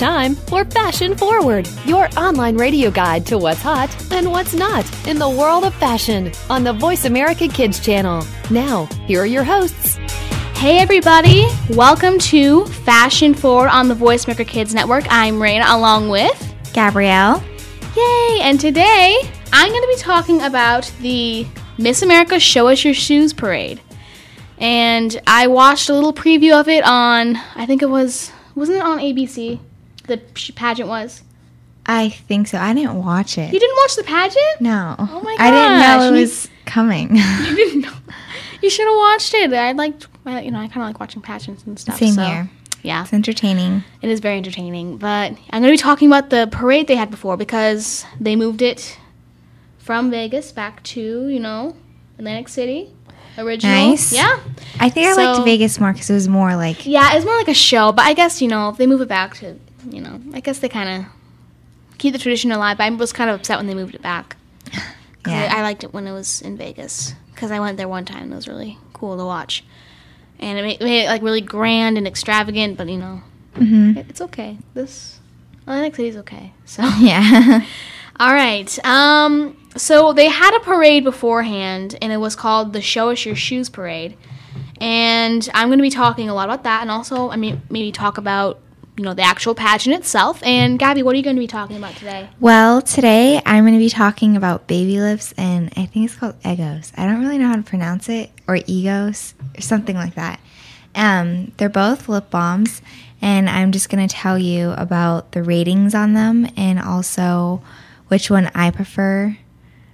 time for Fashion Forward, your online radio guide to what's hot and what's not in the world of fashion on the Voice America Kids channel. Now, here are your hosts. Hey everybody, welcome to Fashion Forward on the Voice America Kids Network. I'm Raina along with Gabrielle. Yay! And today I'm going to be talking about the Miss America Show Us Your Shoes parade. And I watched a little preview of it on, I think it was, wasn't it on ABC? The pageant was. I think so. I didn't watch it. You didn't watch the pageant? No. Oh my god. I didn't know gosh. it was coming. You didn't know. You should have watched it. I liked, I- you know, I kind of like watching pageants and stuff. Same so, here. Yeah. It's entertaining. It is very entertaining. But I'm going to be talking about the parade they had before because they moved it from Vegas back to, you know, Atlantic City. Original. Nice. Yeah. I think I liked Vegas more because it was more like Yeah, it was more like a show, but I guess, you know, if they move it back to, you know, I guess they kind of keep the tradition alive. But I was kind of upset when they moved it back. Yeah. I, I liked it when it was in Vegas because I went there one time. and It was really cool to watch. And it made, made it like really grand and extravagant, but, you know, hmm it- it's okay. This Atlantic City's okay. So. yeah. All right. Um, so they had a parade beforehand, and it was called the Show Us Your Shoes Parade. And I'm going to be talking a lot about that, and also, I mean, maybe talk about you know the actual pageant itself. And Gabby, what are you going to be talking about today? well, today I'm going to be talking about baby lips and I think it's called Egos. I don't really know how to pronounce it or Egos or something like that. Um, they're both lip balms and I'm just going to tell you about the ratings on them and also which one I prefer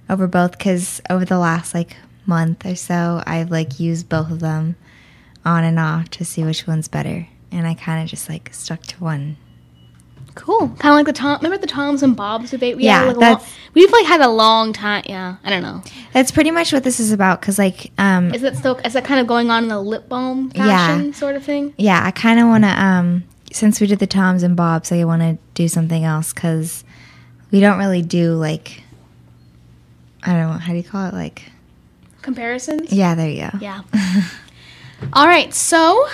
over both because over the last like month or so I've like used both of them on and off to see which one's better and I kind of just like stuck to one. Cool. Kind of like the Tom. Remember the Toms and Bobs debate? We Yeah, had, like, a that's- long, we've like had a long time. Yeah, I don't know. That's pretty much what this is about because like um Is that still? Is that kind of going on in the lip balm Yeah. sort of thing? yeah I kind of want to um since we did the Toms and Bobs I want to do something else because we don't really do like I don't know how do you call it like Comparisons. yeah there you go Yeah. All right. So,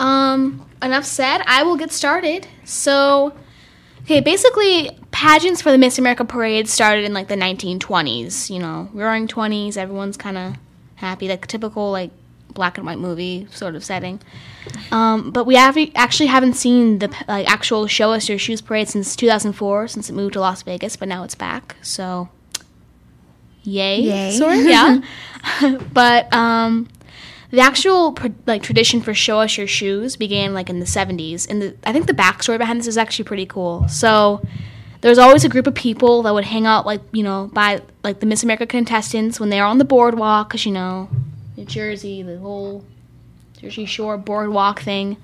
um, enough said. I will get started. So, okay, basically, pageants for the Miss America parade started in like the 1920s. You know, roaring 20s. Everyone's kind of happy, like typical like black and white movie sort of setting. Um, but we have, actually haven't seen the like actual show us your shoes parade since 2004, since it moved to Las Vegas. But now it's back. So, yay, Yay. sort of, yeah. but um, the actual like tradition for show us your shoes began like in the 70s and the i think the backstory behind this is actually pretty cool. So there was always a group of people that would hang out like you know by like the miss america contestants when they were on the boardwalk because you know new jersey the whole jersey shore boardwalk thing.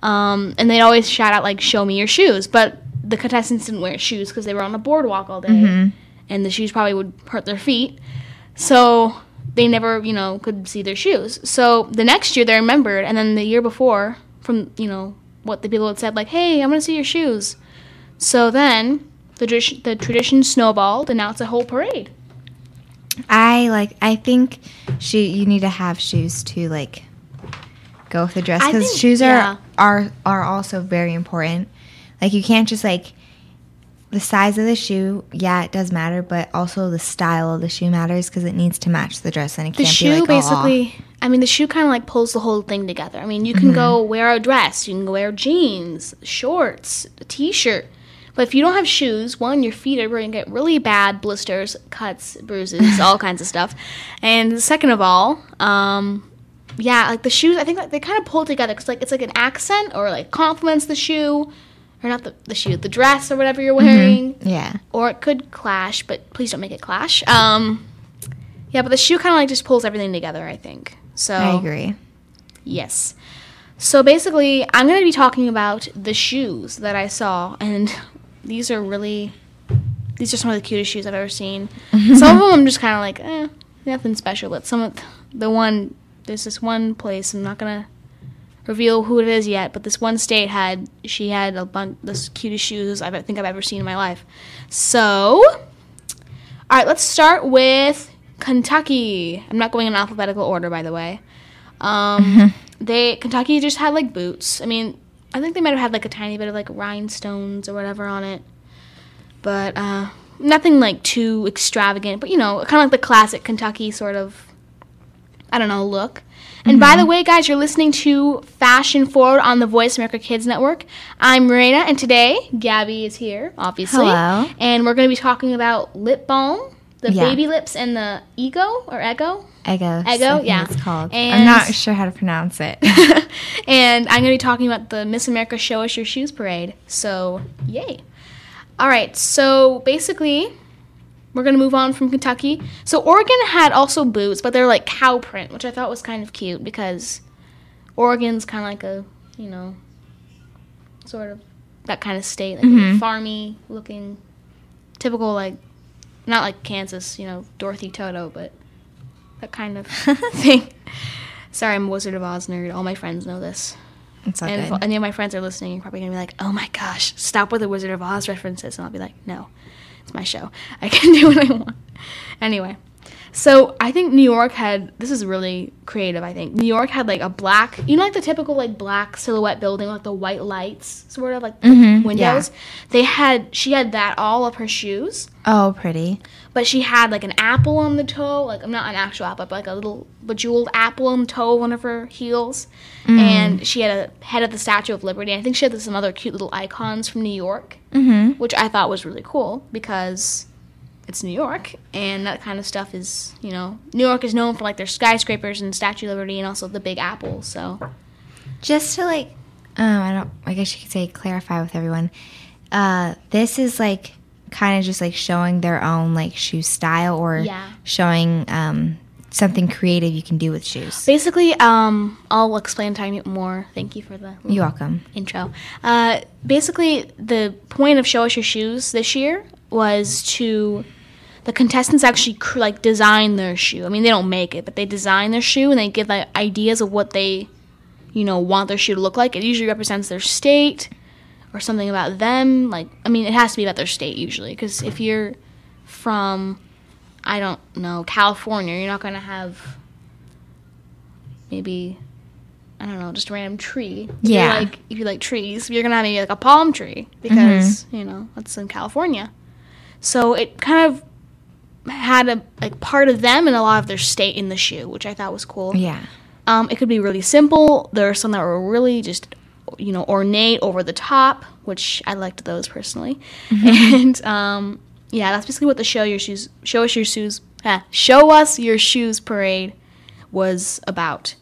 Um, and they'd always shout out like show me your shoes but the contestants didn't wear shoes because they were on the boardwalk all day. And the shoes probably would hurt their feet. So they never, you know, could see their shoes. So the next year they remembered, and then the year before, from you know what the people had said, like, "Hey, I'm gonna see your shoes." So then the tradition, the tradition snowballed, and now it's a whole parade. I like I think shoe you need to have shoes to like go with the dress because shoes yeah. are are are also very important. Like you can't just like the size of the shoe, yeah, it does matter, but also the style of the shoe matters because it needs to match the dress and it The can't shoe be like basically, I mean, the shoe kind of like pulls the whole thing together. I mean, you can go wear a dress, you can go wear jeans, shorts, a t-shirt. But if you don't have shoes, one, your feet are going to get really bad blisters, cuts, bruises, all kinds of stuff. And second of all, um, yeah, like the shoes, I think that they kind of pull together because like it's like an accent or like complements the shoe, or not the, the shoe, the dress or whatever you're wearing Yeah. or it could clash, but please don't make it clash. Um, yeah, but the shoe kind of like just pulls everything together. I think so. I agree. Yes. So basically, I'm going to be talking about the shoes that I saw, and these are really, these are some of the cutest shoes I've ever seen. some of them I'm just kind of like, eh, nothing special. But some of the one, there's this one place I'm not gonna reveal who it is yet, but this one state had she had a bunch the cutest shoes I think I've ever seen in my life. So, all right, let's start with Kentucky. I'm not going in alphabetical order, by the way. Um, they Kentucky just had like boots. I mean, I think they might have had like a tiny bit of like rhinestones or whatever on it, but uh, nothing like too extravagant. But you know, kind of like the classic Kentucky sort of, I don't know, look. And by the mm-hmm. way, guys, you're listening to Fashion Forward on the Voice America Kids Network. I'm Raina, and today Gabby is here, obviously. Hello. And we're going to be talking about lip balm, the Yeah. baby lips, and the ego or ego. Egos. I Ego, yeah. It's called. And- I'm not sure how to pronounce it. and I'm going to be talking about the Miss America Show Us Your Shoes parade. So, yay. All right, so basically, we're going to move on from Kentucky. So, Oregon had also boots, but they're like cow print, which I thought was kind of cute because Oregon's kind of like a, you know, sort of that kind of state, like Mhm. farmy looking, typical, like, not like Kansas, you know, Dorothy Toto, but that kind of thing. Sorry, I'm a Wizard of Oz nerd. All my friends know this. It's all And if any of my friends are listening, you're probably gonna be like, "Oh my gosh, stop with the Wizard of Oz references," and I'll be like, "No, it's my show. I can do what I want." Anyway, so I think New York had this is really creative. I think New York had like a black, you know, like the typical like black silhouette building with the white lights, sort of like Mhm, windows. They had she had that all of her shoes Oh, pretty. but she had like an apple on the toe, like I'm not an actual apple, but like a little bejeweled apple on the toe of one of her heels, and she had a head of the Statue of Liberty. I think she had some other cute little icons from New York, Mm-hmm. which I thought was really cool because it's New York, and that kind of stuff is you know New York is known for like their skyscrapers and Statue of Liberty, and also the Big Apple. So Just to like, um, I don't. I guess you could say clarify with everyone. Uh, this is like kind of just like showing their own like shoe style or Yeah. showing um something creative you can do with shoes. basically, um, I'll explain a tiny bit more. Thank you for the You're welcome. intro. Uh, basically, the point of Show Us Your Shoes this year was to the contestants actually cr- like design their shoe. I mean, they don't make it, but they design their shoe and they give like ideas of what they, you know, want their shoe to look like. It usually represents their state or something about them. Like, I mean, it has to be about their state usually, because if you're from, I don't know, California, you're not gonna have maybe I don't know, just a random tree. If Yeah. like if you like trees, you're gonna have maybe like a palm tree because mm-hmm. you know that's in California. So it kind of had a like part of them and a lot of their state in the shoe, which I thought was cool. Yeah. Um, it could be really simple. There are some that were really just, you know, ornate, over the top, which I liked those personally. And um, yeah, that's basically what the show your shoes, show us your shoes, ah, show us your shoes parade was about.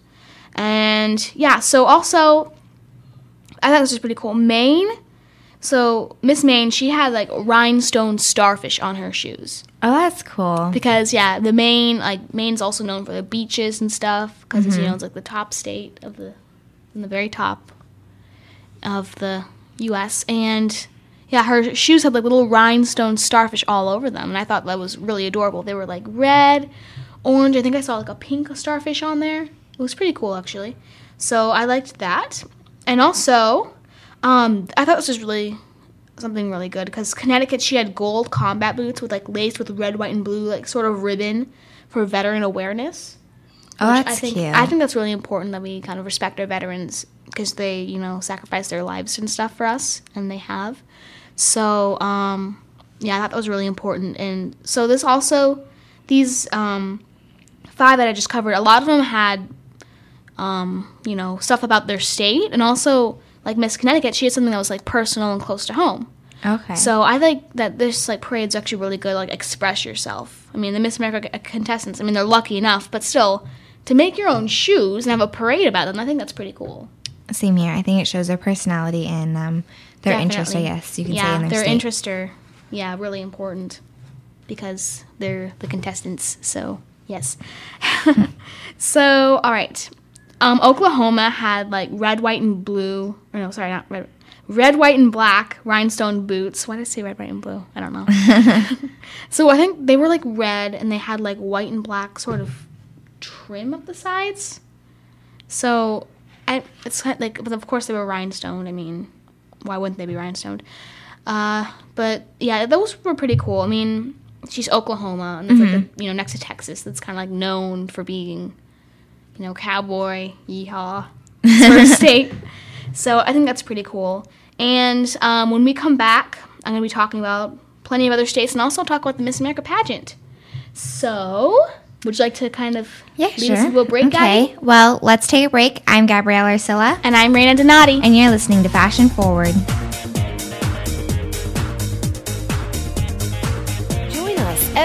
And yeah, so also, I thought this was pretty cool. Maine. So Miss Maine, she had like rhinestone starfish on her shoes Oh, that's cool. because yeah, the Maine like Maine's also known for the beaches and stuff because it's you mm-hmm. know it's like the top state of the in the very top of the U.S. and yeah, her shoes had like little rhinestone starfish all over them, and I thought that was really adorable. They were like red, orange. I think I saw like a pink starfish on there. It was pretty cool actually. So I liked that, and also um, I thought this was really something really good because Connecticut she had gold combat boots with like laced with red, white, and blue like sort of ribbon for veteran awareness. Oh, that's I think cute. I think that's really important that we kind of respect our veterans because they you know sacrifice their lives and stuff for us, and they have. So um, yeah, I thought that was really important, and so this also these um, five that I just covered, a lot of them had um, you know stuff about their state, and also like Miss Connecticut, she had something that was like personal and close to home. okay. So I think that this like parade's actually really good. Like express yourself. I mean, the Miss America contestants. I mean, they're lucky enough, but still, to make your own shoes and have a parade about them, I think that's pretty cool. Same here. I think it shows their personality and um, their interest. I guess you can yeah, say in their, their state. interests are, yeah, really important because they're the contestants. So yes. so all right, um, Oklahoma had like red, white, and blue. Or no, sorry, not red. Red, white, and black rhinestone boots. Why did I say red, white, and blue? I don't know. so I think they were like red, and they had like white and black sort of trim up the sides. So I, it's kind of like, but of course they were rhinestone. I mean, why wouldn't they be rhinestoned? Uh, but yeah, those were pretty cool. I mean, she's Oklahoma, and it's like the, you know next to Texas. That's kind of like known for being, you know, cowboy, yeehaw sort of state. So I think that's pretty cool. And um, when we come back, I'm going to be talking about plenty of other states and also talk about the Miss America pageant. So, would you like to kind of Yeah, lead sure. us into a break, okay. Gabby? Well, let's take a break. I'm Gabrielle Arcilla, And I'm Raina Donati. and you're listening to Fashion Forward.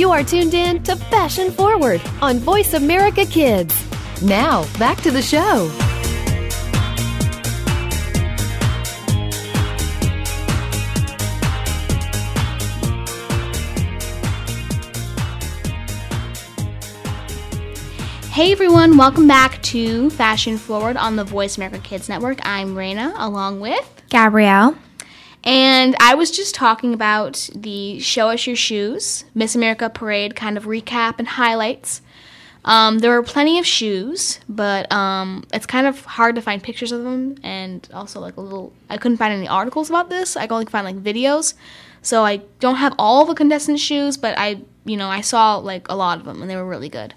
You are tuned in to Fashion Forward on Voice America Kids. Now, back to the show. Hey everyone, welcome back to Fashion Forward on the Voice America Kids Network. I'm Raina, along with. Gabrielle. And I was just talking about the Show Us Your Shoes, Miss America Parade kind of recap and highlights. Um, there were plenty of shoes, but um, it's kind of hard to find pictures of them, and also like a little. I couldn't find any articles about this. I could only find like videos, so I don't have all the contestant shoes, but I, you know, I saw like a lot of them, and they were really good.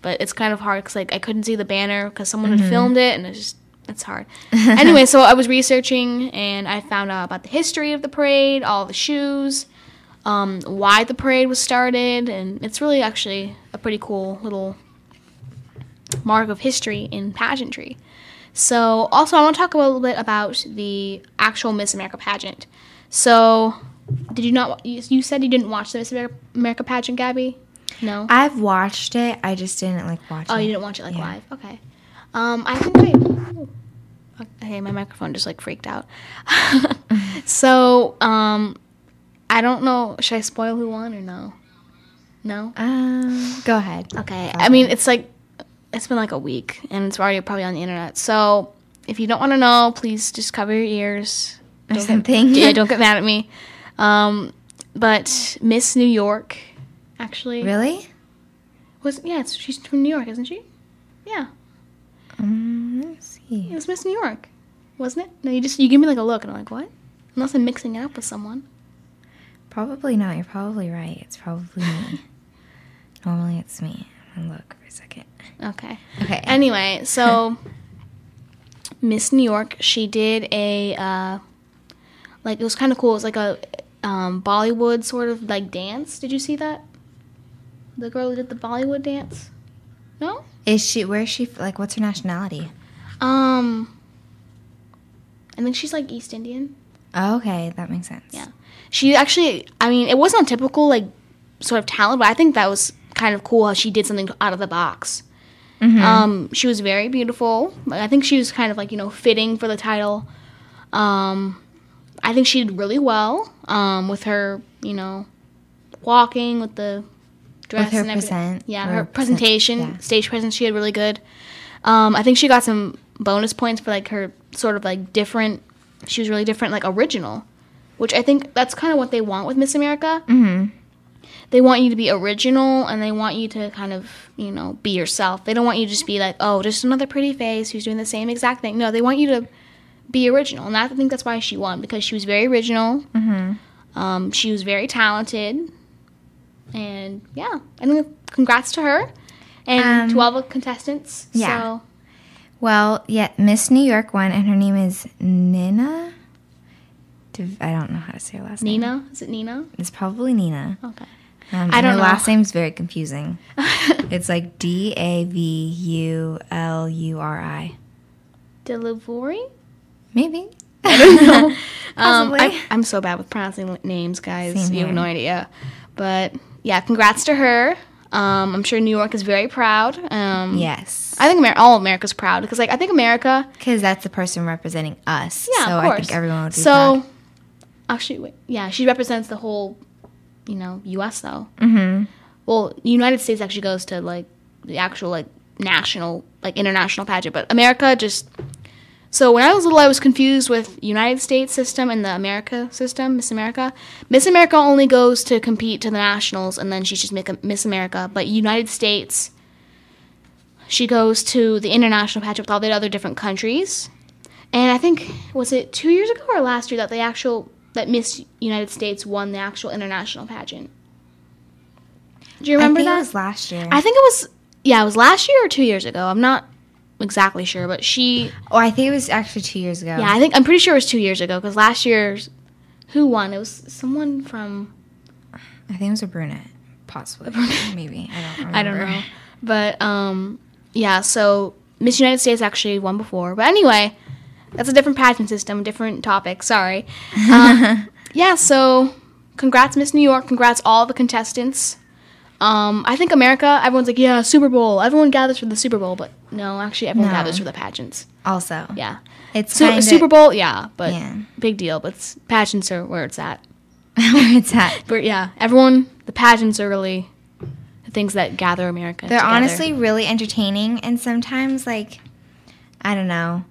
But it's kind of hard because like I couldn't see the banner because someone had filmed it, and it's just it's hard. anyway, so I was researching, and I found out about the history of the parade, all the shoes, um, why the parade was started, and it's really actually a pretty cool little mark of history in pageantry. So, also, I want to talk a little bit about the actual Miss America pageant. So, did you not? You, said you didn't watch the Miss America, America pageant, Gabby? No. I've watched it. I just didn't like watch oh, it. you didn't watch it like Yeah. live. Okay. Um, I think I. Okay, my microphone just like freaked out. so, um, I don't know. Should I spoil who won or no? No. Um, go ahead. Okay. I mean, it's like it's been like a week, and it's already probably on the internet. So if you don't want to know, please just cover your ears. Or something. Yeah, don't get mad at me. Um, but Miss New York, actually, Really? was yeah, it's, she's from New York, isn't she? Yeah, Um, let's it was Miss New York, wasn't it? No, you just you give me like a look, and I'm like, what? Unless I'm mixing it up with someone. Probably not. You're probably right. It's probably me. Normally it's me. I'm look for a second. Okay. Okay. Anyway, so Miss New York, she did a uh, like it was kind of cool. It was like a um, Bollywood sort of like dance. Did you see that? The girl who did the Bollywood dance. No. Is she? Where is she? Like, what's her nationality? Um. I think she's like East Indian. Oh, okay, that makes sense. Yeah. She actually, I mean, it wasn't a typical like sort of talent, but I think that was kind of cool how she did something out of the box. Um, she was very beautiful. Like, I think she was kind of like you know fitting for the title. Um, I think she did really well um, with her, you know, walking with the dress her and everything. present- yeah, her present- presentation, yeah. stage presence, she had really good. Um, I think she got some bonus points for like her sort of like different. She was really different, like original, which I think that's kind of what they want with Miss America. Mm-hmm. They want you to be original, and they want you to kind of you know be yourself. They don't want you to just be like, oh, just another pretty face who's doing the same exact thing. No, they want you to be original, and I think that's why she won because she was very original. Mm-hmm. Um, she was very talented, and yeah, I think congrats to her and Um, to all the contestants. yeah. So Well, yeah, Miss New York won, and her name is Nina. I don't know how to say her last name. Nina, is it Nina? It's probably Nina. Okay. Um, I and don't her know. last name's very confusing. it's like D A V U L U R I. Delivery? Maybe. I don't know. Um, Possibly. I, I'm so bad with pronouncing names, guys. Same you have no idea. But yeah, congrats to her. Um, I'm sure New York is very proud. Um, Yes. I think Amer- all America's proud because, like, I think America. Because that's the person representing us. Yeah, so of course. I think everyone would be so, proud. actually, wait, yeah, she represents the whole, you know, U.S. though. Mm-hmm. Well, the United States actually goes to like the actual like national, like international pageant. But America just. So when I was little, I was confused with United States system and the America system, Miss America. Miss America only goes to compete to the nationals, and then she's just make a Miss America. But United States, she goes to the international pageant with all the other different countries. And I think was it two years ago or last year that the actual that Miss United States won the actual international pageant. Do you remember I think that? it was last year. I think it was yeah, it was last year or two years ago. I'm not exactly sure, but she oh, I think it was actually two years ago. yeah, I think I'm pretty sure it was two years ago because last year's who won? It was someone from I think it was a brunette, possibly. brunette. Maybe I don't. Remember. I don't know, but um yeah. So Miss United States actually won before, but anyway, that's a different pageant system, different topic. Sorry. Um, yeah. So congrats, Miss New York. Congrats all the contestants. Um, I think America, everyone's like, yeah, Super Bowl. Everyone gathers for the Super Bowl, but no, actually, everyone No. gathers for the pageants. Also, Yeah. it's So kinda, Super Bowl, yeah, but Yeah. big deal. But s- pageants are where it's at. where it's at. But yeah, everyone, the pageants are really the things that gather America. They're together. honestly really entertaining, and sometimes like, I don't know,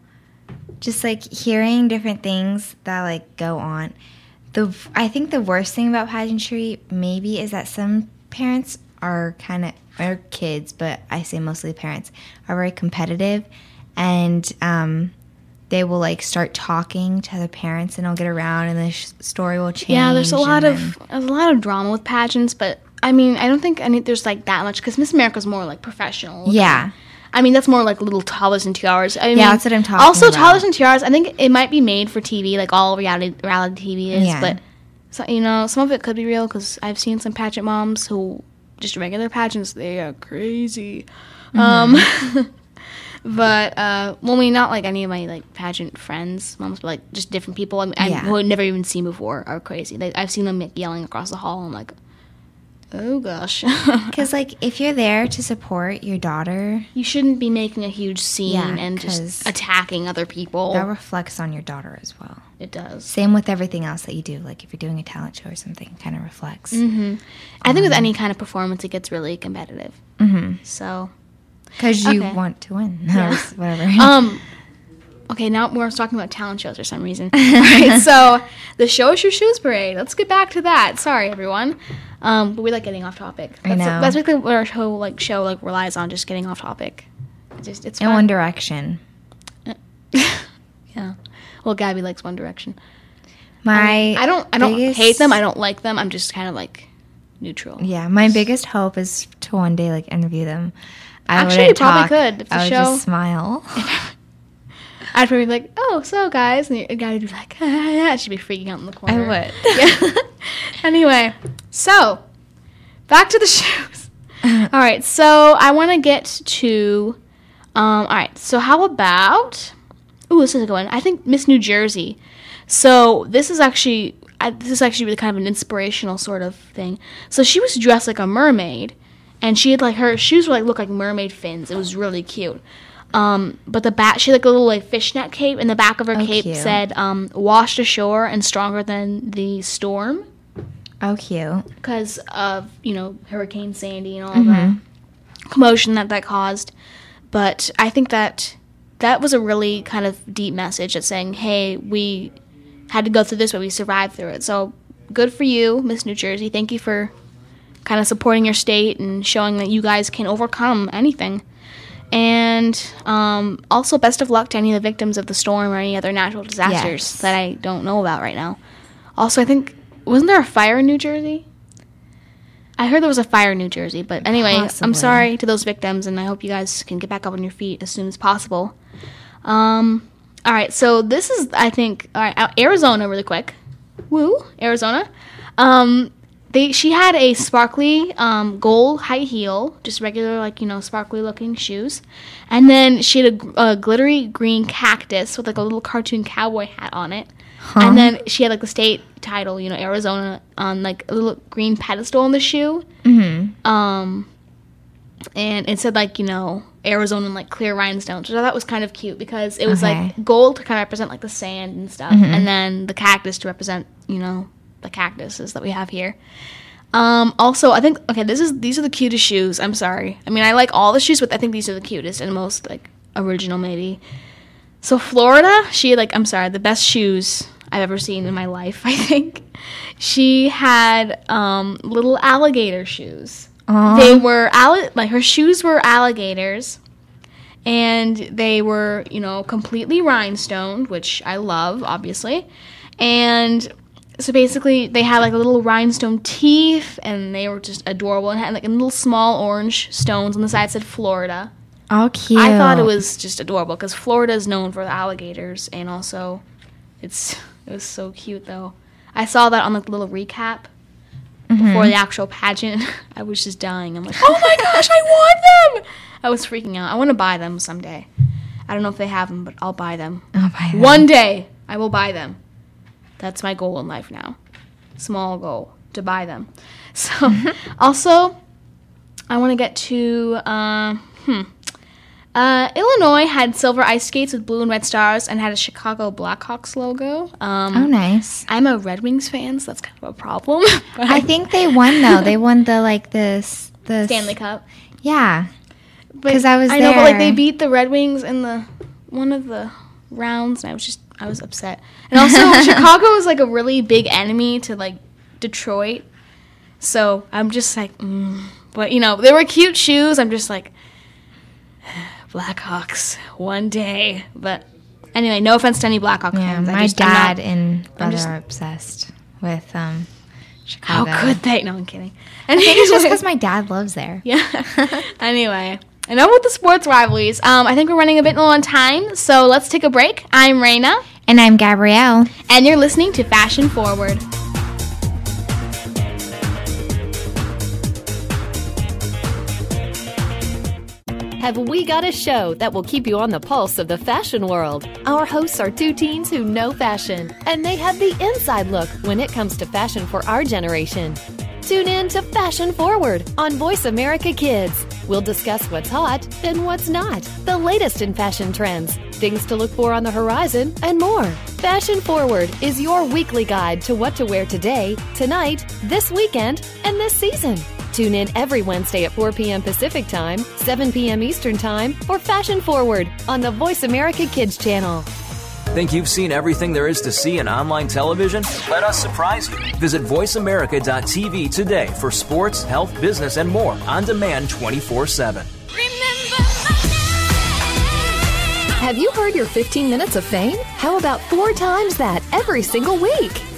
just like hearing different things that like go on. The I think the worst thing about pageantry maybe is that some parents are kind of or kids, but I say mostly parents are very competitive, and um, they will like start talking to other parents, and they'll get around, and the sh- story will change. Yeah, there's a lot of there's a lot of drama with pageants, but I mean, I don't think any there's like that much because Miss America's more like professional. yeah. I mean, that's more like little toddlers and tiaras. I mean, that's what I'm talking Also, about. toddlers and tiaras. I think it might be made for TV, like all reality reality TV is. Yeah. But so, you know, some of it could be real because I've seen some pageant moms who just regular pageants. They are crazy. Um, but uh, well, I mean, not like any of my like pageant friends, moms, but like just different people I, I Yeah. who I've never even seen before are crazy. They, I've seen them like, yelling across the hall. I'm like, oh gosh. Because like if you're there to support your daughter, You shouldn't be making a huge scene Yeah, and just attacking other people. that reflects on your daughter as well. it does. Same with everything else that you do. Like if you're doing a talent show or something, it kind of reflects. Mm-hmm. I think with any kind of performance, it gets really competitive. Mm-hmm. So, Because you Okay. want to win. Yeah. Whatever. um, okay, now we're talking about talent shows for some reason. Right, so the Show Us Your Shoes parade. Let's get back to that. Sorry, everyone. Um, but we like getting off topic. I That's, know. that's basically what our show like show like relies on, just getting off topic. It's just it's In fun. One Direction. yeah. Well, Gabby likes One Direction. My I don't. I don't biggest- hate them. I don't like them. I'm just kind of like neutral. Yeah, my biggest hope is to one day like interview them. I Actually, you probably talk. could if the I would show- just smile. I'd probably be like, "Oh, so guys," and the guy would be like, ah, "Yeah," she'd be freaking out in the corner. I would. Yeah. anyway, so back to the shoes. all right, so I want to get to. Um, all right, so how about? Ooh, this is a good one. I think Miss New Jersey. So this is actually. I, this is actually really kind of an inspirational sort of thing. So she was dressed like a mermaid, and she had like her shoes were like look like mermaid fins. It was really cute. Um, but the back, she had like a little like fishnet cape, and the back of her Oh, cape cute. said um, "washed ashore and stronger than the storm" oh, cute. because of you know Hurricane Sandy and all Mm-hmm. the commotion that that caused. But I think that that was a really kind of deep message that's saying, "Hey, we had to go through this, but we survived through it." So good for you, Miss New Jersey. Thank you for kind of supporting your state and showing that you guys can overcome anything. And um, also, best of luck to any of the victims of the storm or any other natural disasters Yes. that I don't know about right now. Also, I think wasn't there a fire in New Jersey? I heard there was a fire in New Jersey, but anyway, I'm sorry to those victims, and I hope you guys can get back up on your feet as soon as possible. Um, all right, so this is, I think, all right, Arizona, really quick. Woo, Arizona. Um, they she had a sparkly um, gold high heel, just regular like you know sparkly looking shoes, and then she had a, a glittery green cactus with like a little cartoon cowboy hat on it, and then she had like the state title, you know, Arizona on like a little green pedestal on the shoe. Mm-hmm. Um, and it said like you know Arizona and like clear rhinestones, which I thought was kind of cute because it was Okay. like gold to kind of represent like the sand and stuff, and then the cactus to represent you know the cactuses that we have here. Um, also, I think okay, this is these are the cutest shoes. I'm sorry. I mean, I like all the shoes, but I think these are the cutest and most like original, maybe. So Florida, she like I'm sorry, the best shoes I've ever seen in my life. I think she had um, little alligator shoes. Aw. They were alli- like her shoes were alligators, and they were you know completely rhinestoned, which I love, obviously, and so basically they had like a little rhinestone teeth, and they were just adorable, and had like a little small orange stones on the side that said Florida. Cute. I thought it was just adorable because Florida is known for the alligators, and also it's it was so cute though. I saw that on the little recap before mm-hmm. the actual pageant. I was just dying. I'm like, oh my gosh, I want them! I was freaking out. I want to buy them someday. I don't know if they have them, but I'll buy them. I'll buy them. One day, I will buy them. That's my goal in life now. Small goal to buy them. So, also, I want to get to uh, hmm. Uh, Illinois had silver ice skates with blue and red stars and had a Chicago Blackhawks logo. Um, Oh, nice. I'm a Red Wings fan, so that's kind of a problem. I think they won though. They won the like this the Stanley Cup. Yeah. because I was I know, but like they beat the Red Wings in the one of the rounds, and I was just I was upset. And also, Chicago is like a really big enemy to like Detroit, so I'm just like, mm. but you know, they were cute shoes. I'm just like, Blackhawks one day. But anyway, no offense to any Blackhawk Yeah. fans. My just, I'm not- dad and brother just- are obsessed with um how Chicago. could they? No, I'm kidding. I think it's just because my dad lives there. Yeah. anyway, enough with the sports rivalries. Um, I think we're running a bit low on time, so let's take a break. I'm Raina, And I'm Gabrielle. and you're listening to Fashion Forward. Have we got a show that will keep you on the pulse of the fashion world? Our hosts are two teens who know fashion, and they have the inside look when it comes to fashion for our generation. Tune in to Fashion Forward on Voice America Kids. We'll discuss what's hot and what's not, the latest in fashion trends, things to look for on the horizon, and more. Fashion Forward is your weekly guide to what to wear today, tonight, this weekend, and this season. Tune in every Wednesday at 4 p.m. Pacific Time, 7 p.m. Eastern Time for Fashion Forward on the Voice America Kids channel. Think you've seen everything there is to see in online television? Let us surprise you. Visit VoiceAmerica.tv today for sports, health, business, and more on demand 24 7. Have you heard your 15 minutes of fame? How about four times that every single week?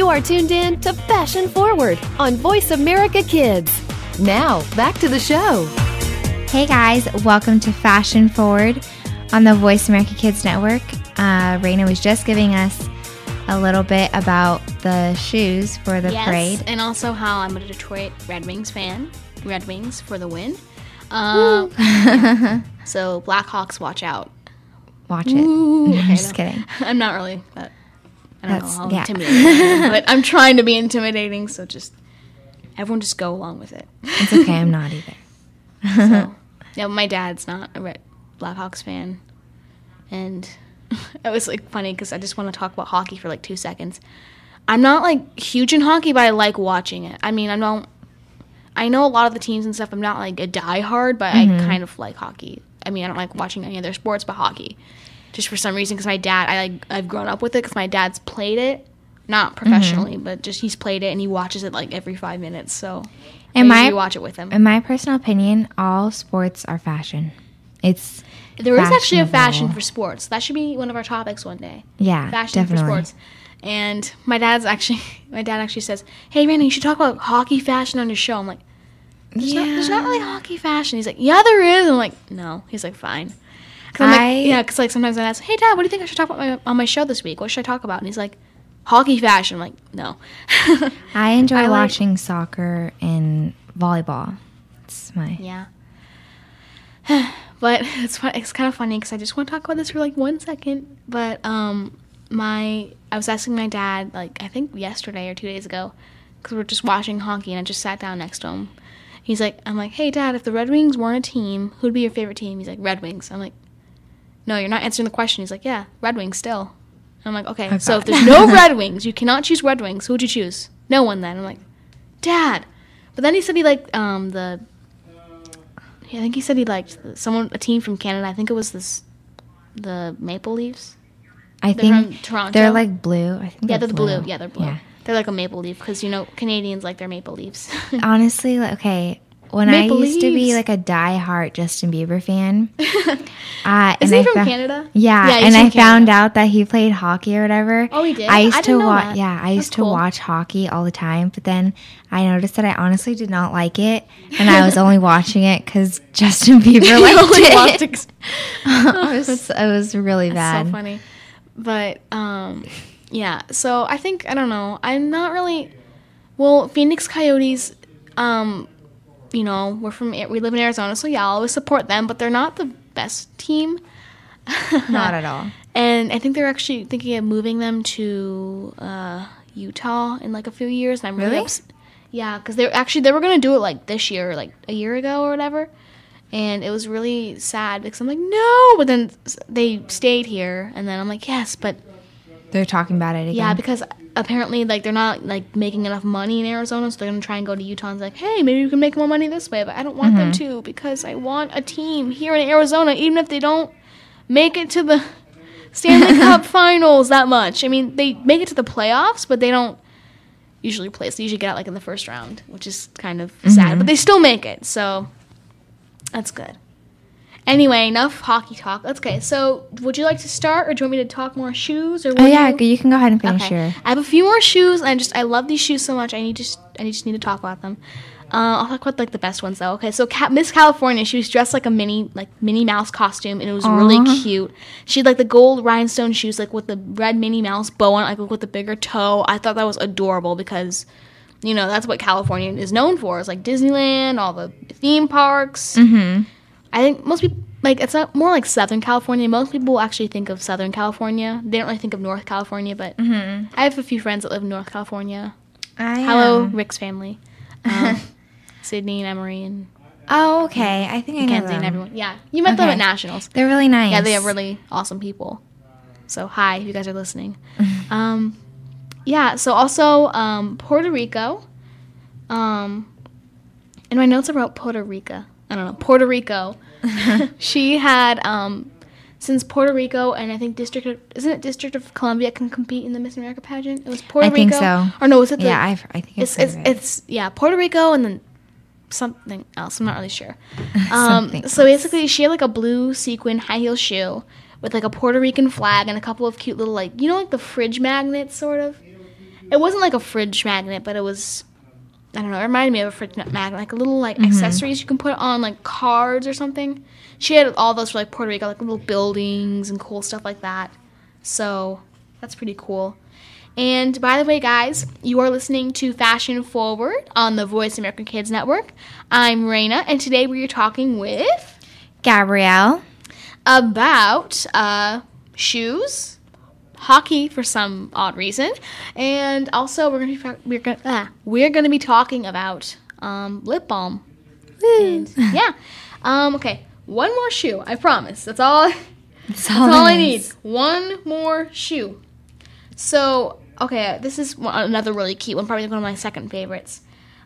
You are tuned in to Fashion Forward on Voice America Kids. Now, back to the show. Hey guys, welcome to Fashion Forward on the Voice America Kids Network. Uh, Raina was just giving us a little bit about the shoes for the yes, parade. and also how I'm a Detroit Red Wings fan. Red Wings for the win. Um, yeah. So Blackhawks, watch out. Watch it. Ooh, I'm okay, just no. kidding. I'm not really. That, I don't That's- know how yeah. intimidating, but I'm trying to be intimidating. So just everyone just go along with it. It's okay, I'm not either. So, yeah, my dad's not a Red Blackhawks fan, and it was like funny because I just want to talk about hockey for like two seconds. I'm not like huge in hockey, but I like watching it. I mean, I don't. I know a lot of the teams and stuff. I'm not like a diehard, but I mm-hmm. kind of like hockey. I mean, I don't like watching any other sports, but hockey, just for some reason, because my dad, I like, I've grown up with it because my dad's played it, not professionally, mm-hmm. but just he's played it and he watches it like every five minutes. So In I my- watch it with him. In my personal opinion, all sports are fashion. It's There is actually a fashion for sports. That should be one of our topics one day. yeah, Fashion definitely. for sports. And my dad's actually, my dad actually says, "Hey, Randy, you should talk about hockey fashion on your show." I'm like, "There's, not, there's not really hockey fashion." He's like, "Yeah, there is." I'm like, "No." He's like, "Fine." 'Cause I'm like, yeah, because like sometimes I ask, "Hey, Dad, what do you think I should talk about my, on my show this week? What should I talk about?" And he's like, "Hockey fashion." I'm like, "No." I enjoy I like- watching soccer and volleyball. It's my Yeah. but it's fun, it's kind of funny because I just want to talk about this for like one second. But um, my I was asking my dad like I think yesterday or two days ago because we are just watching hockey and I just sat down next to him. He's like, I'm like, hey dad, if the Red Wings weren't a team, who'd be your favorite team? He's like, Red Wings. I'm like, no, you're not answering the question. He's like, yeah, Red Wings still. I'm like, okay, so if there's no Red Wings, you cannot choose Red Wings. Who would you choose? No one then. I'm like, Dad. But then he said he liked um, the. I think he said he liked someone, a team from Canada. I think it was this, the Maple Leafs. I They're from think Toronto. they're like blue. I think yeah, they're they're blue. Yeah, they're blue. Yeah. They're like a maple leaf because you know Canadians like their maple leaves. Honestly, like, okay. When Maple I used to be like a die-hard Justin Bieber fan, uh, Is he I from fou- Canada? Yeah, Yeah, and I found out that he played hockey or whatever. Oh, he did? I used I to watch. Yeah, I That's used to cool. watch hockey all the time, but then I noticed that I honestly did not like it, and I was only watching it because Justin Bieber liked it. ex- it, was, it was really bad. so funny. But um, yeah. So I think I don't know. I'm not really. Well, Phoenix Coyotes. Um, you know, we're from we live in Arizona, so yeah, I'll always support them. But they're not the best team. Not at all. And I think they're actually thinking of moving them to uh, Utah in like a few years. And I'm really, Really? ups- yeah, because they're actually they were gonna do it like this year, like a year ago or whatever. And it was really sad because I'm like, no, but then they stayed here, and then I'm like, yes, but They're talking about it again. yeah, because apparently like they're not like making enough money in Arizona, so they're gonna try and go to Utah and like, hey, maybe we can make more money this way. But I don't want them mm-hmm. to because I want a team here in Arizona, even if they don't make it to the Stanley Cup Finals that much. I mean, they make it to the playoffs, but they don't usually play. So they usually get out like in the first round, which is kind of sad. Mm-hmm. But they still make it, so that's good. Anyway, enough hockey talk. Okay, so would you like to start, or do you want me to talk more shoes? Or oh yeah, you- you can go ahead and finish Okay. your. I have a few more shoes, and I just I love these shoes so much. I need to just I just need to talk about them. Uh, I'll talk about like the best ones though. Okay, so Ca- Miss California, she was dressed like a mini like Minnie Mouse costume, and it was really cute. She had like the gold rhinestone shoes, like with the red Minnie Mouse bow on, like with the bigger toe. I thought that was adorable because. You know that's what California is known for. It's like Disneyland, all the theme parks. Mm-hmm. I think most people like it's not more like Southern California. Most people actually think of Southern California. They don't really think of North California, but Mm-hmm. I have a few friends that live in North California. I, Hello, um, Rick's family, um, Sydney and Emery and Oh, okay. I think I know Mackenzie and them. everyone. Yeah, you met them at nationals. They're really nice. Yeah, they are really awesome people. So hi, if you guys are listening. um, yeah. So also um, Puerto Rico. Um, in my notes about Puerto Rico, I don't know Puerto Rico. she had um, since Puerto Rico and I think District of, isn't it District of Columbia can compete in the Miss America pageant? It was Puerto I think Rico. so. Or no, was it the Yeah, I've, I think it's it's, heard of it. it's yeah Puerto Rico and then something else. I'm not really sure. Um, so basically, she had like a blue sequin high heel shoe with like a Puerto Rican flag and a couple of cute little like you know like the fridge magnets sort of. It wasn't like a fridge magnet, but it was. I don't know. It reminded me of a fridge ma- magnet, like a little like accessories you can put on like cards or something. She had all those for like Puerto Rico, like little buildings and cool stuff like that. So that's pretty cool. And by the way, guys, you are listening to Fashion Forward on the Voice American Kids Network. I'm Raina, and today we are talking with Gabrielle. about uh, shoes, hockey for some odd reason, and also we're gonna be we're gonna ah, we're gonna be talking about um, lip balm. And, yeah. Um, okay. One more shoe. I promise. That's all. That's That's all I need. One more shoe. So, okay, this is one, another really cute one, probably one of my second favorites.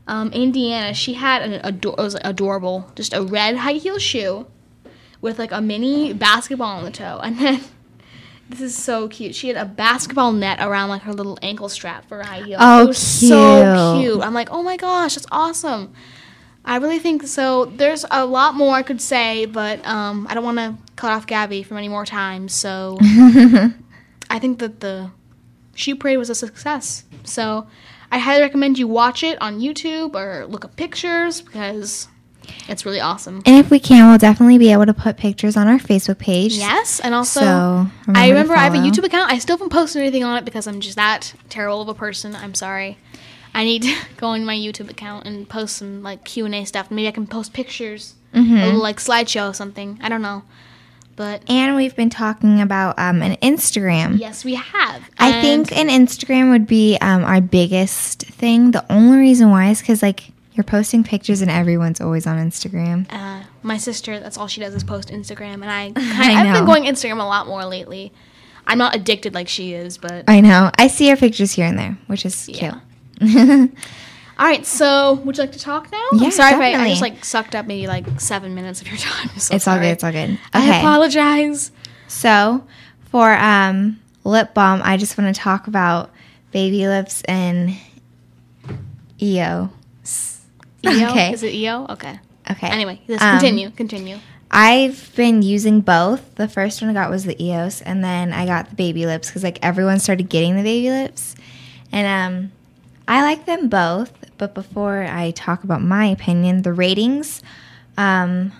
Um, Indiana, she had an ador- it was adorable, just a red high heel shoe with like a mini basketball on the toe, and then this is so cute. She had a basketball net around like her little ankle strap for high heel. Oh, it was so cute. cute. I'm like, oh my gosh, that's awesome. I really think so. There's a lot more I could say, but um, I don't want to cut off Gabby from any more time. So I think that the shoe parade was a success. So I highly recommend you watch it on YouTube or look up pictures because it's really awesome. And if we can, we'll definitely be able to put pictures on our Facebook page. Yes, and also So I remember to remember I have a. YouTube account. I still haven't posted anything on it because I'm just that terrible of a person. I'm sorry. I need to go on my YouTube account and post some like Q and A stuff. Maybe I can post pictures, Mm-hmm. a little like slideshow or something. I don't know, but And we've been talking about um, an Instagram. yes, we have. I And- think an Instagram would be um, our biggest thing. The only reason why is because like you're posting pictures and everyone's always on Instagram. uh, my sister, that's all she does is post Instagram, and I, I I've been going Instagram a lot more lately. I'm not addicted like she is, but I know. I see her pictures here and there, which is Yeah. cute. all right. So, would you like to talk now? Yeah, I'm sorry if I, I just like sucked up maybe like seven minutes of your time. So it's all good. It's all good. Okay. I apologize. So for um, lip balm, I just want to talk about baby lips and EO. EO? Okay. Is it EO? Okay. Okay. Anyway, let's Um, continue. Continue. I've been using both. The first one I got was the EOS, and then I got the baby lips because like everyone started getting the baby lips, and um, I like them both. But before I talk about my opinion, the ratings, um,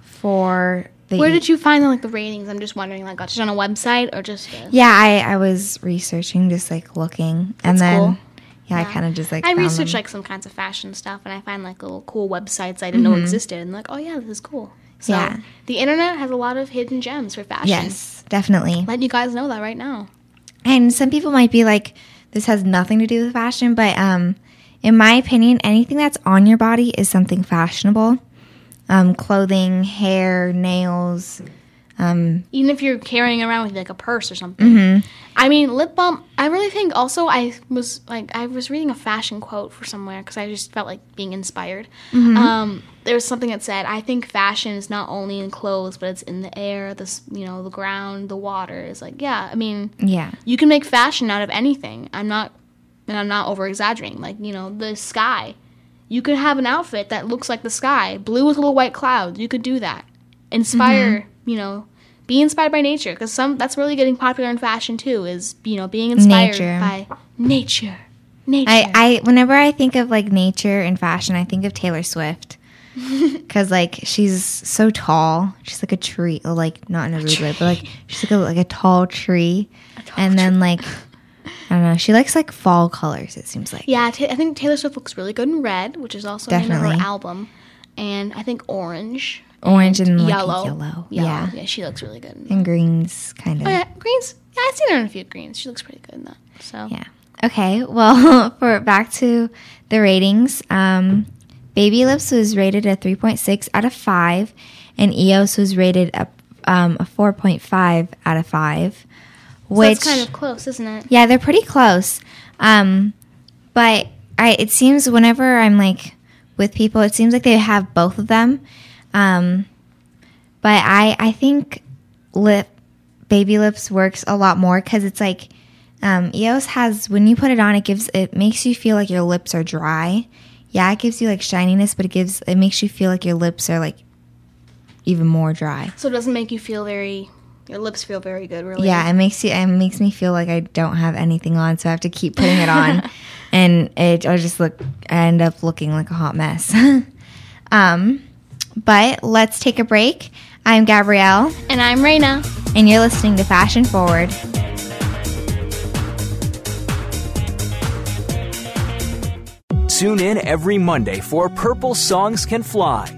for the Where did you find like the ratings? I'm just wondering, like, just on a website or just? yeah, I I was researching, just like looking, and then cool. Yeah, I kind of just like I research them. like some kinds of fashion stuff, and I find like little cool websites I didn't know existed, and like, oh yeah, this is cool. So Mm-hmm. Yeah. the internet has a lot of hidden gems for fashion. yes, definitely. Let you guys know that right now. And some people might be like, this has nothing to do with fashion, but um, in my opinion, anything that's on your body is something fashionable. Um, clothing, hair, nails. Even if you're carrying around with like a purse or something. Mm-hmm. I mean, lip balm. I really think also I was like I was reading a fashion quote for somewhere because I just felt like being inspired. Mm-hmm. Um, there was something that said, "I think fashion is not only in clothes, but it's in the air, the you know, the ground, the water." It's like, yeah, I mean, Yeah. you can make fashion out of anything. I'm not, and I'm not over exaggerating. Like you know, the sky. You could have an outfit that looks like the sky, blue with little white clouds. You could do that. Inspire, Mm-hmm. you know, be inspired by nature because some that's really getting popular in fashion too. Is you know being inspired Nature. by nature, nature. I, I whenever I think of like nature and fashion, I think of Taylor Swift. Cause like she's so tall, she's like a tree, or like not in a rude way, but like she's like a like a tall tree, and then like I don't know, she likes like fall colors. It seems like yeah, Ta I think Taylor Swift looks really good in red, which is also the name of her album, and I think orange, orange and like yellow, yellow, yellow. yeah, yeah, she looks really good. In and greens kind of. Oh yeah, greens. Yeah, I've seen her in a few greens. She looks pretty good in that. So Yeah. Okay. Well, for back to the ratings, um, Baby Lips was rated a 3.6 out of 5, and EOS was rated a, um, a 4.5 out of 5. So Which, that's kind of close, isn't it? yeah, they're pretty close. Um, but I, it seems whenever I'm like with people, it seems like they have both of them. Um, but I, I think lip baby lips works a lot more because it's like um, EOS has when you put it on, it gives it makes you feel like your lips are dry. Yeah, it gives you like shininess, but it gives it makes you feel like your lips are like even more dry. So it doesn't make you feel very. Your lips feel very good, really. Yeah, it makes you it makes me feel like I don't have anything on, so I have to keep putting it on, and it I just look I end up looking like a hot mess. um, but let's take a break. I'm Gabrielle, And I'm Raina. and you're listening to Fashion Forward. Tune in every Monday for Purple Songs Can Fly.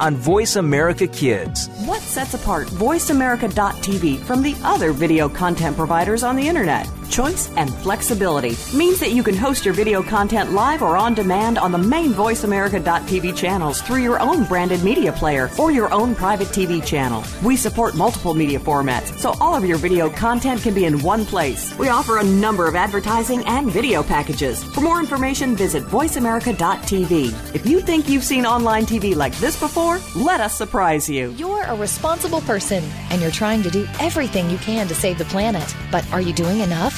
on Voice America Kids. What sets apart VoiceAmerica.tv from the other video content providers on the internet? Choice and flexibility means that you can host your video content live or on demand on the main VoiceAmerica.tv channels through your own branded media player or your own private TV channel. We support multiple media formats, so all of your video content can be in one place. We offer a number of advertising and video packages. For more information, visit VoiceAmerica.tv. If you think you've seen online TV like this before, let us surprise you. You're a responsible person and you're trying to do everything you can to save the planet. But are you doing enough?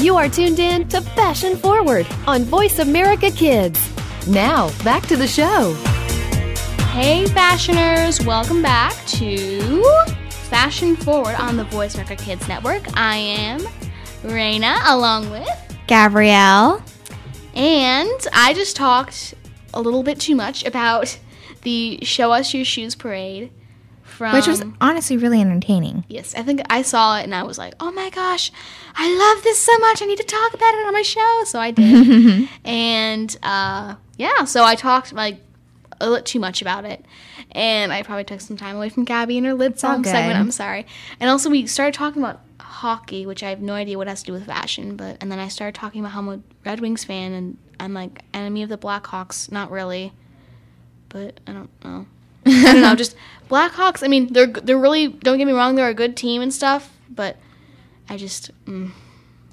You are tuned in to Fashion Forward on Voice America Kids. Now, back to the show. Hey, fashioners, welcome back to Fashion Forward on the Voice America Kids Network. I am Raina, along with Gabrielle. And I just talked a little bit too much about the Show Us Your Shoes parade from Which was honestly really entertaining. Yes, I think I saw it and I was like, "Oh my gosh, I love this so much. I need to talk about it on my show." So I did. and uh, yeah, so I talked like a little too much about it. And I probably took some time away from Gabby and her lip balm segment. I'm sorry. And also we started talking about hockey, which I have no idea what has to do with fashion, but and then I started talking about how I'm a Red Wings fan and I'm like enemy of the Blackhawks, not really. But I don't know. I don't know. Just Blackhawks. I mean, they're they're really. Don't get me wrong. They're a good team and stuff. But I just, mm,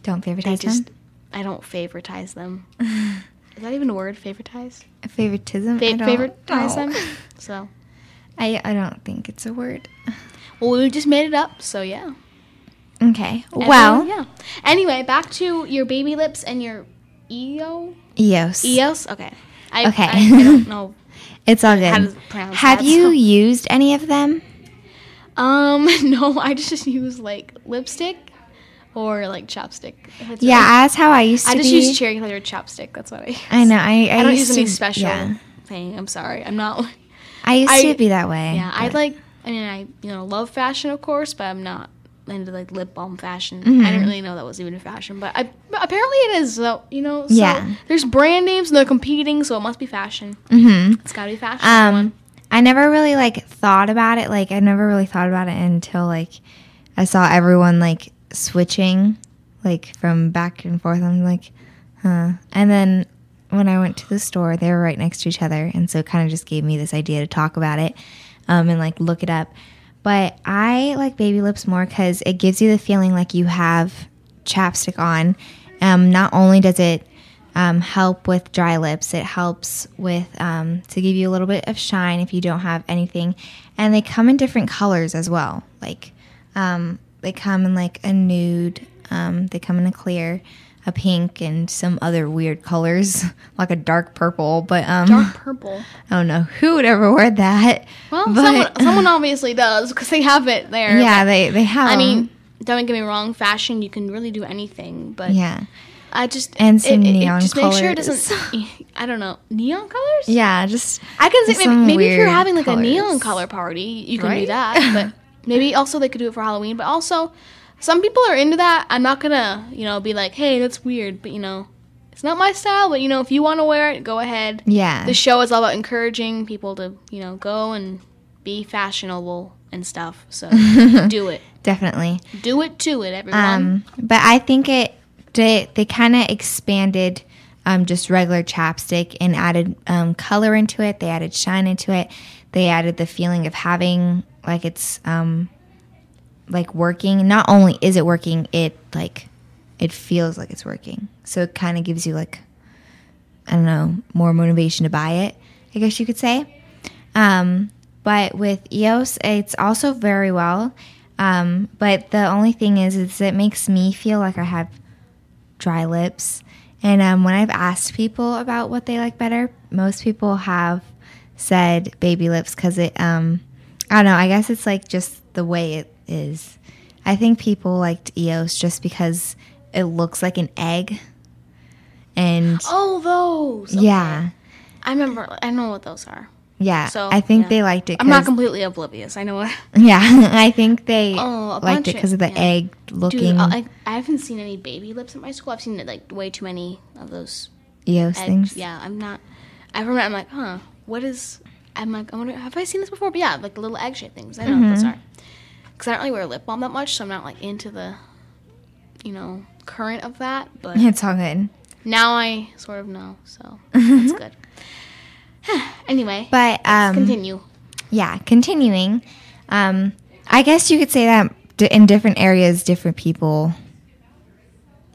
Don't I favoritize just, them. I don't favoritize them. Is that even a word? Favoritize. Favoritism. I Fa- don't favoritize them. So, I I don't think it's a word. well, we just made it up. So yeah. Okay. And Well, then, yeah. Anyway, back to your baby lips and your EO. EOS. EOS. Okay. I, Okay. I, I don't know. It's all good. How to pronounce Have you used any of them? Um, no, I just use like lipstick or like chapstick. it's Yeah, really- that's how I used to I just be. use cherry colored chapstick. That's what I use. I know. I I, I don't use any to- special Yeah. thing. I'm sorry. I'm not. I used I- to be that way. Yeah, I like. I mean, I you know love fashion, of course, but I'm not into like lip balm fashion. Mm-hmm. I didn't really know that was even a fashion, but, I, apparently it is. So you know, so Yeah. There's brand names and they're competing, so it must be fashion. Mhm. It's gotta be fashion. Um. I never really like thought about it. Like I never really thought about it until like I saw everyone like switching, like from back and forth. I'm like, huh. And then when I went to the store, they were right next to each other, and so it kind of just gave me this idea to talk about it, um, and like look it up. But I like baby lips more because it gives you the feeling like you have chapstick on. Um, not only does it um, help with dry lips, it helps with um, to give you a little bit of shine if you don't have anything, and they come in different colors as well. Like um, they come in like a nude, um, they come in a clear, a pink, and some other weird colors like a dark purple. But um, Dark purple. I don't know who would ever wear that. Well, but someone, someone obviously does because they have it there. yeah, they they have. I mean, don't get me wrong. Fashion, you can really do anything, but yeah, I just And some neon just make sure it doesn't. I don't know neon colors. yeah, just I can Just say maybe, maybe if you're having like a neon color party, you can do that. But maybe also they could do it for Halloween. But also, some people are into that. I'm not gonna, you know, be like, hey, that's weird. But you know, it's not my style. But you know, if you want to wear it, go ahead. yeah. The show is all about encouraging people to, you know, go and be fashionable and stuff. So do it, definitely. do it to it, everyone. Um, but I think it they they kind of expanded um, just regular chapstick and added um, color into it. They added shine into it. They added the feeling of having like it's um, like working. Not only is it working, it like it feels like it's working. So it kind of gives you like I don't know more motivation to buy it. I guess you could say. Um, but with EOS, it's also very well. Um, but the only thing is, is it makes me feel like I have dry lips. And um, when I've asked people about what they like better, most people have said baby lips because it. Um, I don't know. I guess it's like just the way it is. I think people liked EOS just because it looks like an egg. And oh, those. Okay. yeah, I remember. I know what those are. Yeah. So, I think yeah. they liked it. I'm not completely oblivious. I know what. Yeah, I think they Oh, liked it because of the yeah. egg looking Dude, I, I haven't seen any baby lips at my school. I've seen like way too many of those EOS things. Yeah, I'm not. I remember. I'm like, huh? What is? I'm like, I wonder. Have I seen this before? But yeah, like little egg shaped things. I don't know what those Mm-hmm. are. Because I don't really wear lip balm that much, so I'm not like into the, you know, current of that, but It's all good. now I sort of know, so it's good. anyway, But um, continue. yeah, continuing. Um, I guess you could say that d- in different areas, different people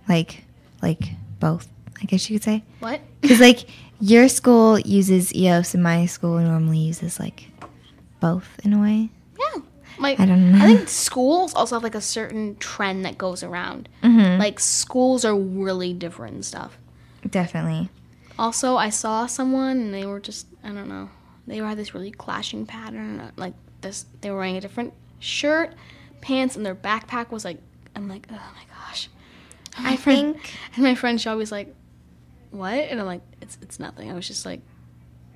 like like both. I guess you could say What? because like your school uses EOS and my school normally uses like both in a way. Yeah. Like I don't know. I think schools also have like a certain trend that goes around. Mm-hmm. Like schools are really different and stuff. Definitely. Also, I saw someone and they were just I don't know. They had this really clashing pattern. uh, Like this, they were wearing a different shirt, pants, and their backpack was like. I'm like, oh my gosh. And my I friend, think and my friend Shelby's like, what? And I'm like, it's it's nothing. I was just like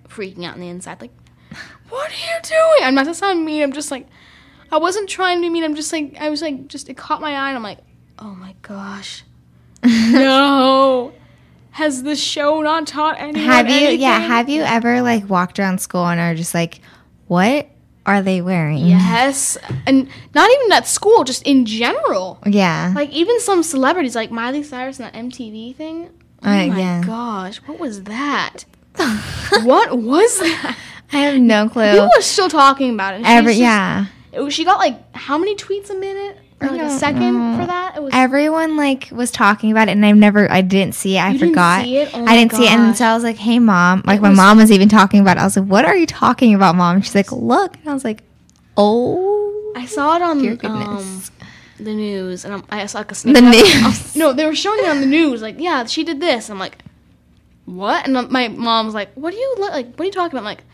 freaking out on the inside, like, what are you doing? I'm not to sound mean. I'm just like, I wasn't trying to be mean. I'm just like, I was like, just it caught my eye, and I'm like, oh my gosh, no. Has this show not taught anyone have you anything? yeah have you ever like walked around school and are just like what are they wearing? Yes, and not even at school, just in general. Yeah. Like even some celebrities, like Miley Cyrus and that MTV thing. Oh Uh, my yeah. gosh, what was that? what was that? I have no clue. People are still talking about it. Every just- yeah. it was- she got like how many tweets a minute or like a second for that? It was Everyone like was talking about it, and I've never, I didn't see it. I didn't forgot. see it? Oh I didn't see it, and so I was like, "Hey, mom!" Like my was- mom was even talking about it. I was like, "What are you talking about, mom?" She's like, "Look," and I was like, "Oh, I saw it on um, the news, and I'm, I saw like a the snippet. of news." No, they were showing it on the news. Like, yeah, she did this. I'm like, what? And my mom was like, what do you look like? What are you talking about? I'm like,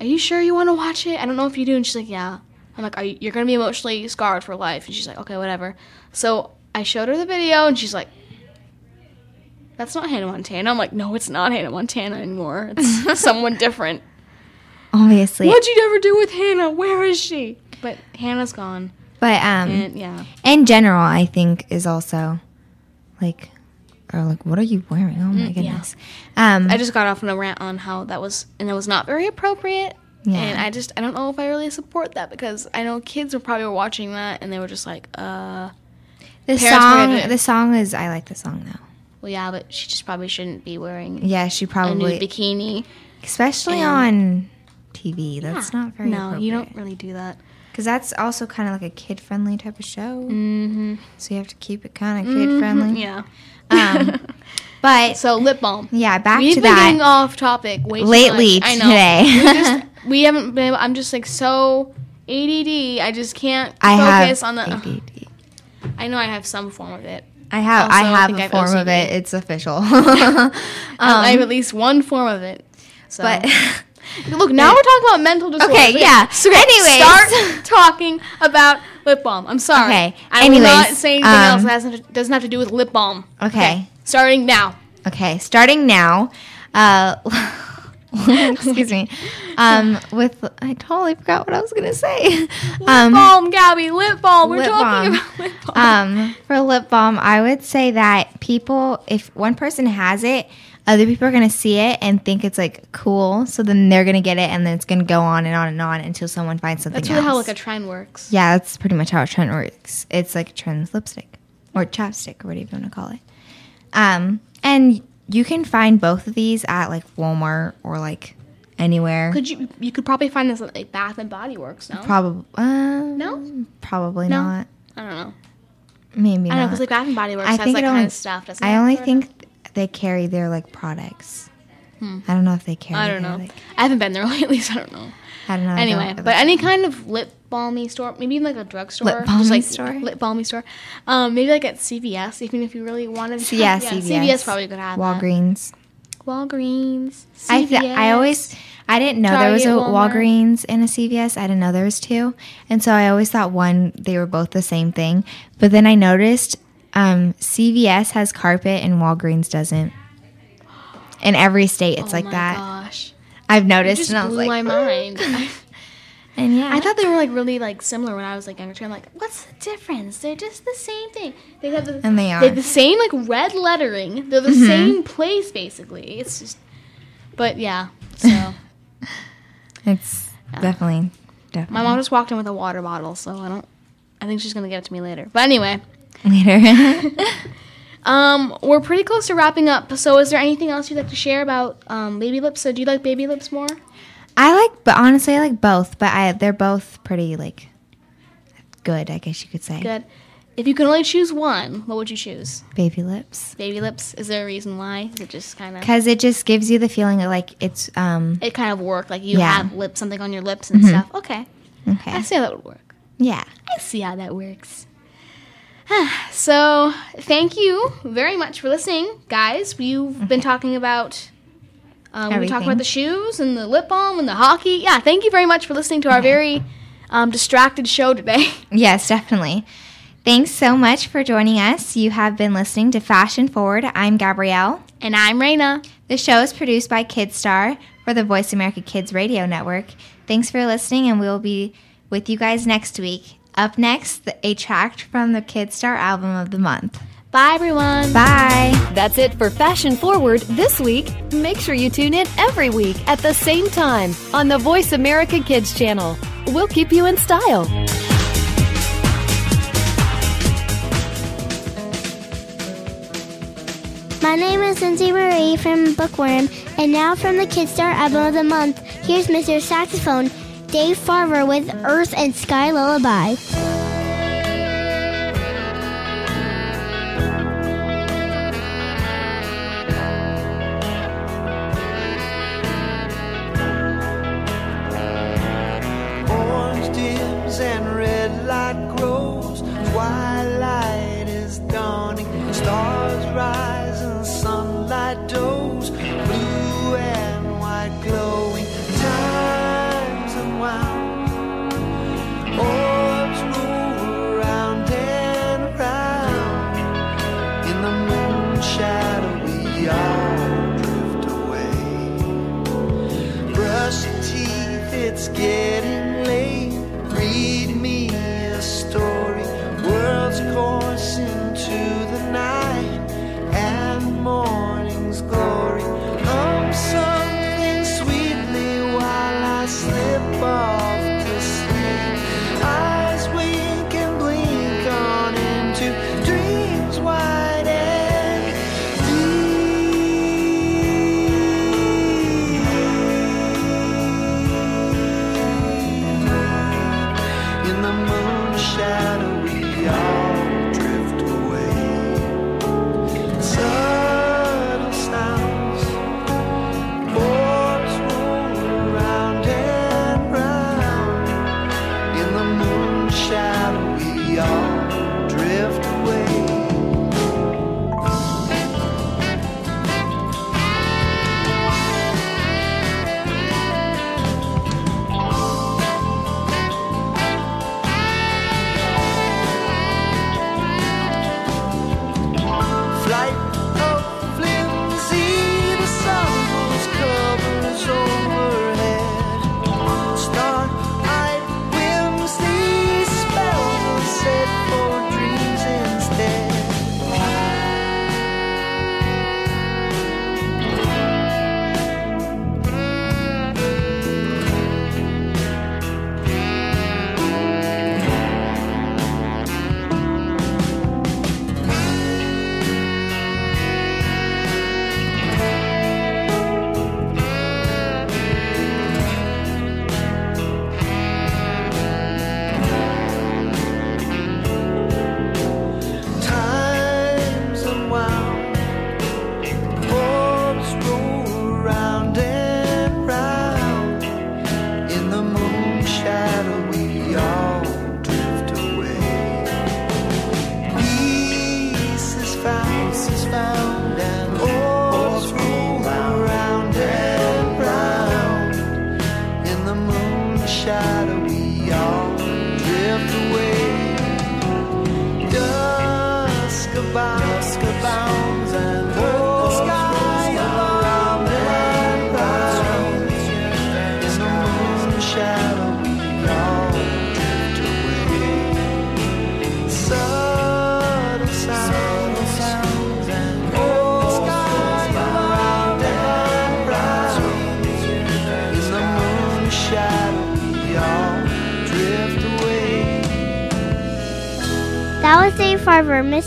are you sure you want to watch it? I don't know if you do. And she's like, yeah. I'm like, are you, you're gonna be emotionally scarred for life. And she's like, okay, whatever. So I showed her the video, and she's like, that's not Hannah Montana. I'm like, no, it's not Hannah Montana anymore. It's someone different. Obviously, What'd you ever do with Hannah? Where is she? But Hannah's gone. but um, And yeah. in general, I think is also like, or like, what are you wearing? Oh my yeah. goodness. Um, I just got off on a rant on how that was, and it was not very appropriate. Yeah. And I just, I don't know if I really support that because I know kids were probably watching that and they were just like, uh, the song, the song is, I like the song though. well, yeah, but she just probably shouldn't be wearing Yeah, she probably a nude bikini. especially on TV. That's Yeah. not very. No, you don't really do that. Because that's also kind of like a kid friendly type of show. Mm-hmm. So you have to keep it kind of kid friendly. Yeah. Um, but So lip balm. yeah, back We've to that. off topic way too Lately, much. I know. we, haven't been. able, I'm just like so ADD. I just can't I focus on the. ADD. I know I have some form of it. I have Also, I have I a form of it. It's official. Um, I have at least one form of it. So. but Look, now we're talking about mental disorders. Okay, yeah. So, Anyways. start talking about lip balm. I'm sorry. Okay, I will not saying anything um, else that doesn't have to do with lip balm. Okay. Starting now. okay, starting now. Uh, excuse me. Um, with I totally forgot what I was gonna say. Lip Um, balm, Gabby. Lip balm. We're lip talking balm. about lip balm. um, for lip balm, I would say that people, if one person has it, other people are gonna see it and think it's like cool. So then they're gonna get it, and then it's gonna go on and on and on until someone finds something That's really else. how like a trend works. yeah, that's pretty much how a trend works. It's like a trend with lipstick or chapstick or whatever you want to call it. Um, and you can find both of these at like Walmart or like anywhere. Could you? You could probably find this at like Bath and Body Works. No. Probably uh, No? probably No? not. I don't know. Maybe I don't know because like Bath and Body Works I has think like kind of stuff. Doesn't I it? only think they carry their like products. I don't know if they carry. Hmm. I don't their, know. Like, I haven't been there lately, so I don't know. I don't know. Anyway, don't- but any kind of lip balmy store, maybe even like a drugstore, Lip balmy like store? lip balmy store, um, maybe like at CVS, even if you really wanted. to. yeah, CVS. CVS probably could have that. Walgreens. Walgreens. I th- I always I didn't know there was a Walmart. Walgreens and a CVS. I didn't know there was two, and so I always thought one they were both the same thing. But then I noticed um, CVS has carpet and Walgreens doesn't. In every state, it's oh like my that. Gosh, I've noticed, just and I was blew like, my mind. And yeah, I thought they were like really like similar when I was like younger. too. I'm like, what's the difference? They're just the same thing. They have the And they are. Mm-hmm. have the same like red lettering. They're the same place basically. It's just, but yeah. So. it's definitely, definitely. My mom just walked in with a water bottle, so I don't. I think she's gonna get it to me later. But anyway, later. Um, we're pretty close to wrapping up. So, is there anything else you'd like to share about um, baby lips? So, do you like baby lips more? I like, but honestly, I like both. But I they're both pretty like good. I guess you could say. Good. If you could only choose one, what would you choose? Baby lips, Baby lips. Is there a reason why? Is it just kind of because it just gives you the feeling of like it's um it kind of work like you Yeah. have lip something on your lips and stuff. Okay, Okay. I see how that would work. yeah. I see how that works. so, thank you very much for listening, guys. We've been talking about. Um, we talked Everything. about the shoes and the lip balm and the hockey. Yeah, thank you very much for listening to our very um, distracted show today. Yes, definitely. Thanks so much for joining us. You have been listening to Fashion Forward. I'm Gabrielle. And I'm Raina. The show is produced by Kidstar for the Voice America Kids Radio Network. Thanks for listening, and we'll be with you guys next week. Up next, a track from the Kidstar album of the month. Bye, everyone. Bye. That's it for Fashion Forward this week. Make sure you tune in every week at the same time on the Voice America Kids channel. We'll keep you in style. My name is Lindsay Marie from Bookworm, and now from the Kidstar Album of the Month, here's Mr. Saxophone, Dave Farver with Earth and Sky Lullaby. Orange Orbs